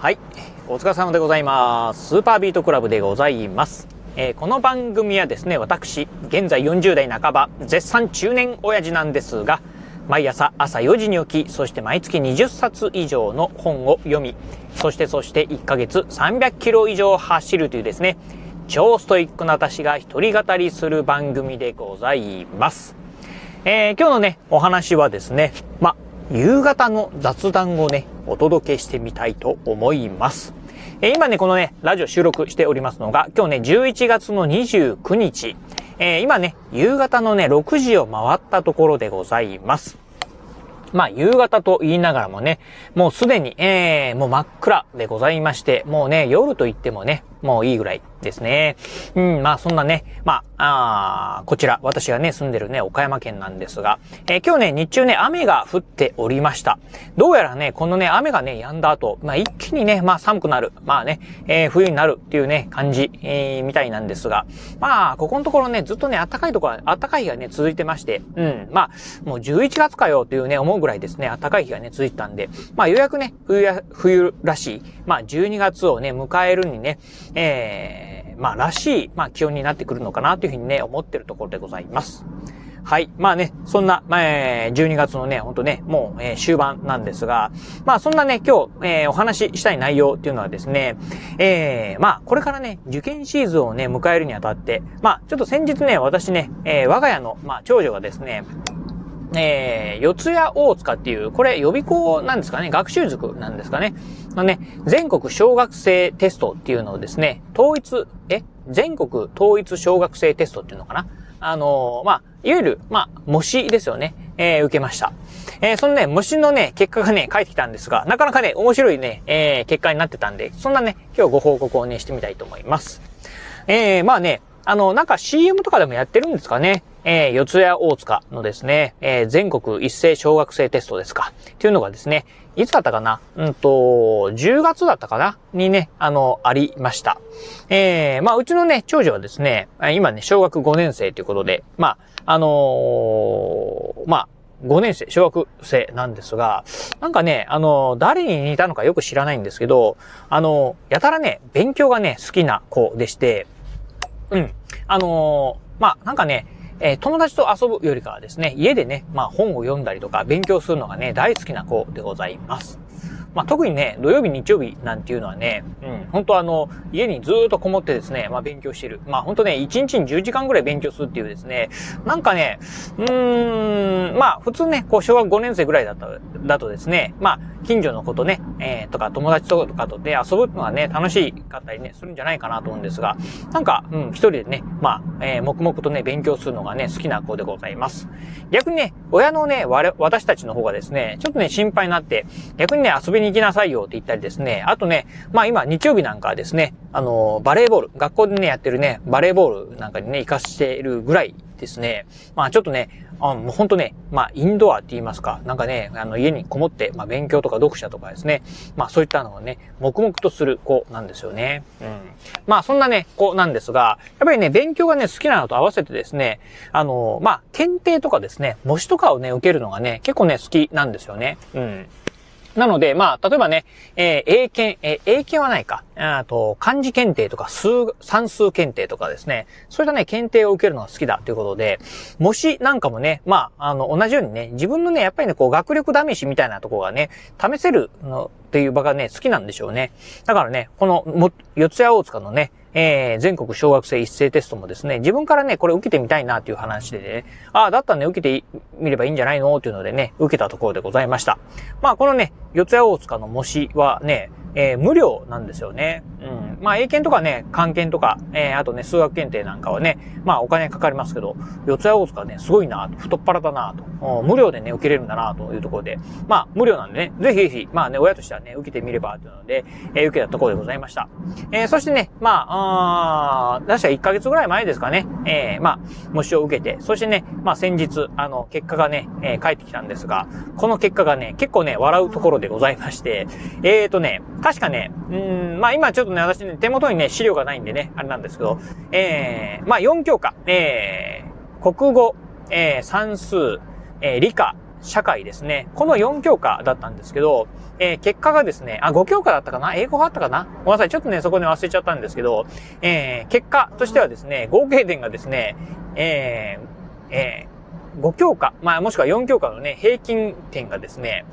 はい。お疲れ様でございます。スーパービートクラブでございます。えー、この番組はですね、私、現在40代半ば、絶賛中年親父なんですが、毎朝朝4時に起き、そして毎月20冊以上の本を読み、そしてそして1ヶ月300キロ以上走るというですね、超ストイックな私が一人語りする番組でございます。えー、今日のね、お話はですね、ま、夕方の雑談をね、お届けしてみたいと思います。えー、今ね、このね、ラジオ収録しておりますのが、今日ね、11月の29日、えー、今ね、夕方のね、6時を回ったところでございます。まあ、夕方と言いながらもね、もうすでに、えー、もう真っ暗でございまして、もうね、夜と言ってもね、もういいぐらいですね。うん、まあそんなね、まあ、あこちら、私がね、住んでるね、岡山県なんですが、えー、今日ね、日中ね、雨が降っておりました。どうやらね、このね、雨がね、止んだ後、まあ一気にね、まあ寒くなる。まあね、えー、冬になるっていうね、感じ、えー、みたいなんですが、まあ、ここのところね、ずっとね、暖かいところ、暖かい日がね、続いてまして、うん、まあ、もう11月かよっていうね、思うぐらいですね、暖かい日がね、続いてたんで、まあ、ようやくね、冬や、冬らしい、まあ、12月をね、迎えるにね、えー、まあ、らしい、まあ、気温になってくるのかなというふうにね、思ってるところでございます。はい。まあね、そんな、まあ、12月のね、ほんとね、もう、えー、終盤なんですが、まあそんなね、今日、えー、お話ししたい内容っていうのはですね、えー、まあこれからね、受験シーズンをね、迎えるにあたって、まあちょっと先日ね、私ね、えー、我が家の、まあ長女がですね、えー、四谷大塚っていう、これ予備校なんですかね、学習塾なんですかね？のね、全国小学生テストっていうのをですね、統一、え？全国統一小学生テストっていうのかな？あのー、まあ、いわゆる、まあ、模試ですよね。えー、受けました。えー、そのね、模試のね、結果がね、返ってきたんですが、なかなかね、面白いね、えー、結果になってたんで、そんなね、今日ご報告をね、してみたいと思います。えー、まあね、あの、なんか CM とかでもやってるんですかね？えー、四谷大塚のですね、えー、全国一斉小学生テストですか。っていうのがですね、いつだったかな？うんと、10月だったかな？にね、あの、ありました。えー、まあ、うちのね、長女はですね、今ね、小学5年生ということで、まあ、あのー、まあ、5年生、小学生なんですが、なんかね、あの、誰に似たのかよく知らないんですけど、あの、やたらね、勉強がね、好きな子でして、うん。あの、まあ、なんかね、えー、友達と遊ぶよりかはですね、家でね、まあ本を読んだりとか勉強するのがね、大好きな子でございます。まあ、特にね、土曜日、日曜日なんていうのはね、うん、本当あの、家にずっとこもってですね、まあ、勉強してる。まあ、本当ね、1日に10時間ぐらい勉強するっていうですね、なんかね、うーん、まあ、普通ね、こう、小学5年生ぐらいだった、だとですね、まあ、近所の子とね、えー、とか友達とかとで遊ぶのがね、楽しかったりね、するんじゃないかなと思うんですが、なんか、うん、一人でね、まあ、えー、黙々とね、勉強するのがね、好きな子でございます。逆にね、親のね、我、私たちの方がですね、ちょっとね、心配になって、逆にね、遊びに行きなさいよって言ったりですね、あとね、まあ今、日曜日なんかはですね、あの、バレーボール、学校でね、やってるね、バレーボールなんかにね、行かしているぐらいですね、まあちょっとね、あもうほんとね、まあインドアって言いますか、なんかね、あの家にこもって、まあ勉強とか読者とかですね、まあそういったのをね、黙々とする子なんですよね。うん。まあそんなね、子なんですが、やっぱりね、勉強がね、好きなのと合わせてですね、あの、まあ検定とかですね、模試とかをね、受けるのがね、結構ね、好きなんですよね。うん。なので、まあ、例えばね、えー、英検、えー、英検はないか。あと、漢字検定とか数、算数検定とかですね。そういったね、検定を受けるのが好きだということで、模試なんかもね、まあ、あの、同じようにね、自分のね、やっぱりね、こう、学力試しみたいなところがね、試せるのっていう場がね、好きなんでしょうね。だからね、この、も、四谷大塚のね、えー、全国小学生一斉テストもですね、自分からね、これ受けてみたいなっていう話でね、ああ、だったらね、受けてみればいいんじゃないの？っていうのでね、受けたところでございました。まあ、このね、四谷大塚の模試はね、えー、無料なんですよね。うん。まあ、英検とかね、漢検とか、えー、あとね、数学検定なんかはね、まあ、お金かかりますけど、四谷大塚ね、すごいな、太っ腹だなと、無料でね、受けれるんだなというところで、まあ、無料なんでね、ぜひぜひ、まあね、親としてはね、受けてみればというので、えー、受けたところでございました。えー、そしてね、まあ、あ確か1ヶ月ぐらい前ですかね、えー、まあ、模試を受けて、そしてね、まあ、先日、あの、結果がね、えー、返ってきたんですが、この結果がね、結構ね、笑うところでございまして、えーとね、確かね、うん、まあ今ちょっとね、私ね、手元にね、資料がないんでね、あれなんですけど、えー、まあ4教科、えー、国語、えー、算数、えー、理科、社会ですね。この4教科だったんですけど、えー、結果がですね、あ、5教科だったかな？英語があったかな？ごめんなさい。ちょっとね、そこで忘れちゃったんですけど、えー、結果としてはですね、合計点がですね、えー、えー、5教科、まあもしくは4教科のね、平均点がですね、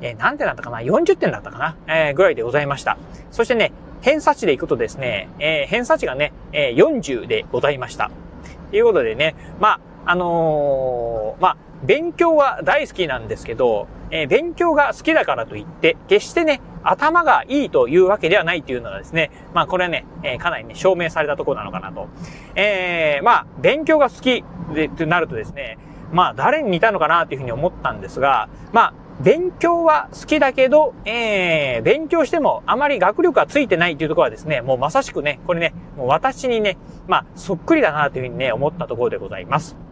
えー、何点だったかな ?40 点だったかな？えー、ぐらいでございました。そしてね、偏差値でいくとですね、えー、偏差値がね、えー、40でございました。ということでね、まあ、あのー、まあ、勉強は大好きなんですけど、えー、勉強が好きだからといって、決してね、頭がいいというわけではないというのはですね、まあこれはね、えー、かなりね、証明されたところなのかなと。えー、まあ、勉強が好きで、となるとですね、まあ誰に似たのかなというふうに思ったんですが、まあ、勉強は好きだけど、えー、勉強してもあまり学力がついてないというところはですね、もうまさしくね、これね、もう私にね、まあ、そっくりだなというふうにね、思ったところでございます。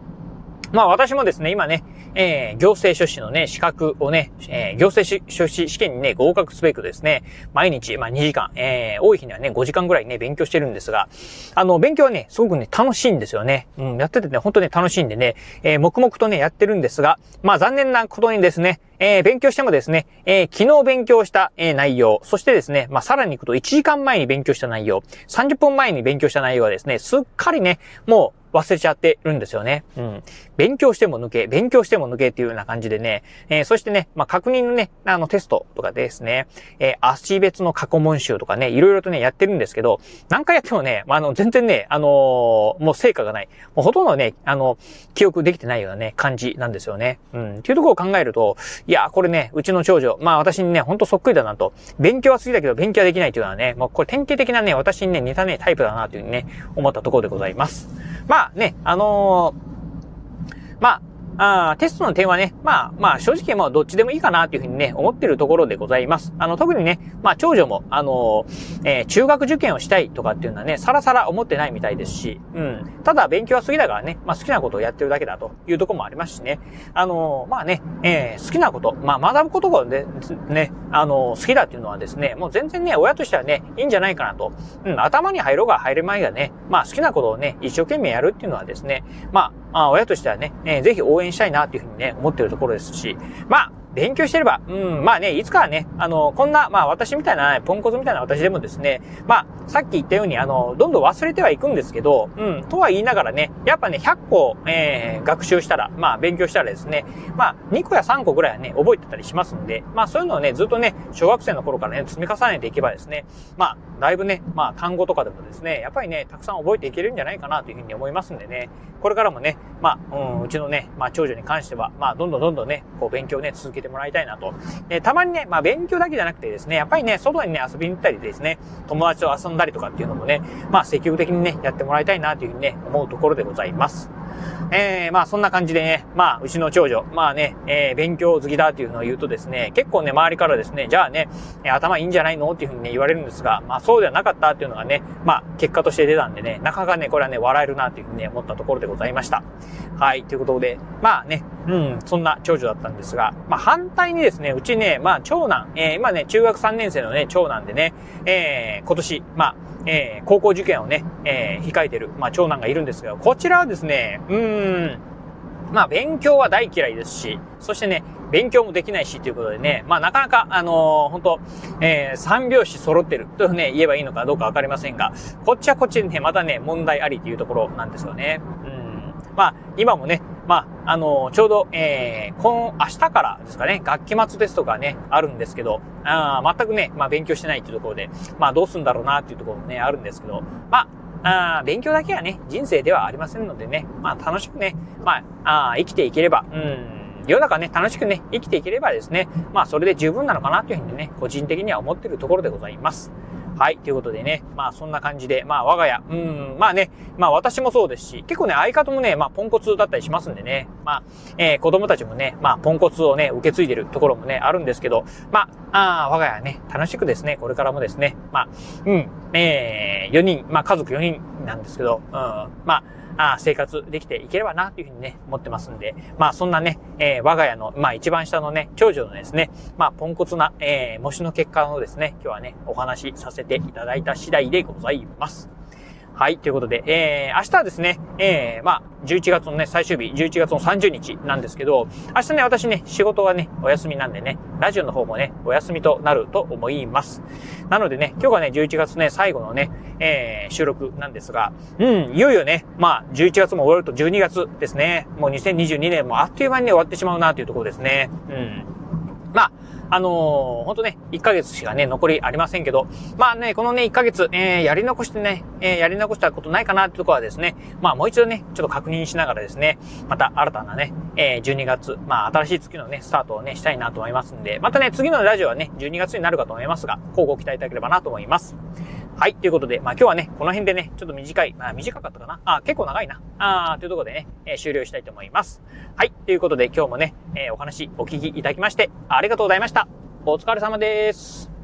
まあ私もですね、今ね、えー、行政書士のね、資格をね、えー、行政書士試験にね、合格すべくですね、毎日、まあ2時間、えー、多い日にはね、5時間ぐらいね、勉強してるんですが、あの、勉強はね、すごくね、楽しいんですよね。うん、やっててね、本当ね、楽しいんでね、えー、黙々とね、やってるんですが、まあ残念なことにですね、えー、勉強してもですね、えー、昨日勉強した、えー、内容、そしてですね、まあ、さらに行くと1時間前に勉強した内容、30分前に勉強した内容はですね、すっかりね、もう、忘れちゃってるんですよね。うん。勉強しても抜け、勉強しても抜けっていうような感じでね、えー、そしてね、まあ、確認のね、あのテストとかですね、えー、足別の過去問集とかね、いろいろとね、やってるんですけど、何回やってもね、まあ、あの、全然ね、あのー、もう成果がない。もうほとんどね、あの、記憶できてないようなね、感じなんですよね。うん。っていうところを考えると、いや、これね、うちの長女、まあ私にね、ほんとそっくりだなと。勉強は好きだけど勉強はできないというのはね、もうこれ典型的なね、私にね、似たね、タイプだなというふうにね、思ったところでございます。まあね、あのー、まあ、あテストの点はね、まあ、まあ、正直もうどっちでもいいかなというふうにね、思ってるところでございます。あの、特にね、まあ、長女も、あのえー、中学受験をしたいとかっていうのはね、さらさら思ってないみたいですし、うん。ただ、勉強は好きだからね、まあ、好きなことをやってるだけだというところもありますしね。あのまあね、えー、好きなこと、まあ、学ぶことがね、ね、あの好きだっていうのはですね、もう全然ね、親としてはね、いいんじゃないかなと。うん、頭に入ろうが入る前がね、まあ、好きなことをね、一生懸命やるっていうのはですね、まああ、あ親としてはね、えー、ぜひ応援したいなというふうにね、思ってるところですし、まあ、勉強してれば、うん、まあね、いつかはね、あの、こんな、まあ私みたいな、ポンコツみたいな私でもですね、まあ、さっき言ったように、あの、どんどん忘れてはいくんですけど、うん、とは言いながらね、やっぱね、100個、えー、学習したら、まあ、勉強したらですね、まあ、2個や3個ぐらいはね、覚えてたりしますんで、まあ、そういうのをね、ずっとね、小学生の頃からね、積み重ねていけばですね、まあ、だいぶね、まあ、単語とかでもですね、やっぱりね、たくさん覚えていけるんじゃないかなというふうに思いますんでね、これからもね、まあ、うん、うちのね、まあ、長女に関しては、まあ、どんどんどんどんね、こう、勉強ね、続けてもらいたいなとえたまにね、まあ勉強だけじゃなくてですね、やっぱりね、外にね、遊びに行ったりですね、友達と遊んだりとかっていうのもね、まあ積極的にね、やってもらいたいなというふうにね、思うところでございます。えー、まあそんな感じでね、まあうちの長女、まあね、えー、勉強好きだっていうのを言うとですね、結構ね、周りからですね、じゃあね、頭いいんじゃないの？っていうふうにね、言われるんですが、まあそうではなかったっていうのがね、まあ結果として出たんでね、なかなかね、これはね、笑えるなっていうふうにね、思ったところでございました。はい、ということで、まあね、うん、そんな長女だったんですが、まあ反対にですね、うちね、まあ長男、えー、今ね、中学3年生のね、長男でね、えー、今年、まあ、えー、高校受験をね、えー、控えてる、まあ、長男がいるんですが、こちらはですね、うーん、まあ、勉強は大嫌いですし、そしてね、勉強もできないしということでね、まあ、なかなか、あのー、本当えー、三拍子揃ってるとね、言えばいいのかどうかわかりませんが、こっちはこっちでね、またね、問題ありというところなんですよね。うん。まあ、今もね、まああ、の、ちょうど、えー、今、明日からですかね、学期末テストがね、あるんですけど、あ全くね、まあ、勉強してないっていうところで、まあ、どうすんだろうなっていうところもね、あるんですけど、まあ、あ勉強だけはね、人生ではありませんのでね、まあ楽しくね、まあ、あ生きていければ、うん、世の中ね、楽しくね、生きていければですね、まあそれで十分なのかなというふうにね、個人的には思っているところでございます。はい。ということでね、まあそんな感じで、まあ我が家、うん、まあね、まあ私もそうですし、結構ね、相方もね、まあポンコツだったりしますんでね、まあ、えー、子供たちもね、まあポンコツをね、受け継いでるところもね、あるんですけど、まあ、あ我が家はね、楽しくですね、これからもですね、まあ、うん、えー、4人、まあ家族4人なんですけど、うん、まあ、あ生活できていければなというふうにね、思ってますんで、まあそんなね、えー、我が家の、まあ一番下のね、長女のですね、まあポンコツな、えー、模試の結果をですね、今日はね、お話しさせていただいた次第でございます。はい、ということで、えー、明日はですね、えー、まあ、11月のね、最終日、11月の30日なんですけど、明日ね、私ね、仕事はね、お休みなんでね、ラジオの方もね、お休みとなると思います。なのでね、今日がね、11月ね、最後のね、えー、収録なんですが、うん、いよいよね、まあ、11月も終わると12月ですね。もう2022年もあっという間にね、終わってしまうなというところですね。うん。まあ、あのー、ほんとね、1ヶ月しかね、残りありませんけど、まあね、このね、1ヶ月、えー、やり残してね、えー、やり残したことないかなってとこはですね、まあもう一度ね、ちょっと確認しながらですね、また新たなね、えー、12月、まあ新しい月のね、スタートをね、したいなと思いますんで、またね、次のラジオはね、12月になるかと思いますが、交互期待いただければなと思います。はい。ということで、まあ今日はね、この辺でね、ちょっと短い、まあ短かったかな？あ、結構長いな。あというところでね、えー、終了したいと思います。はい。ということで今日もね、えー、お話お聞きいただきまして、ありがとうございました。お疲れ様です。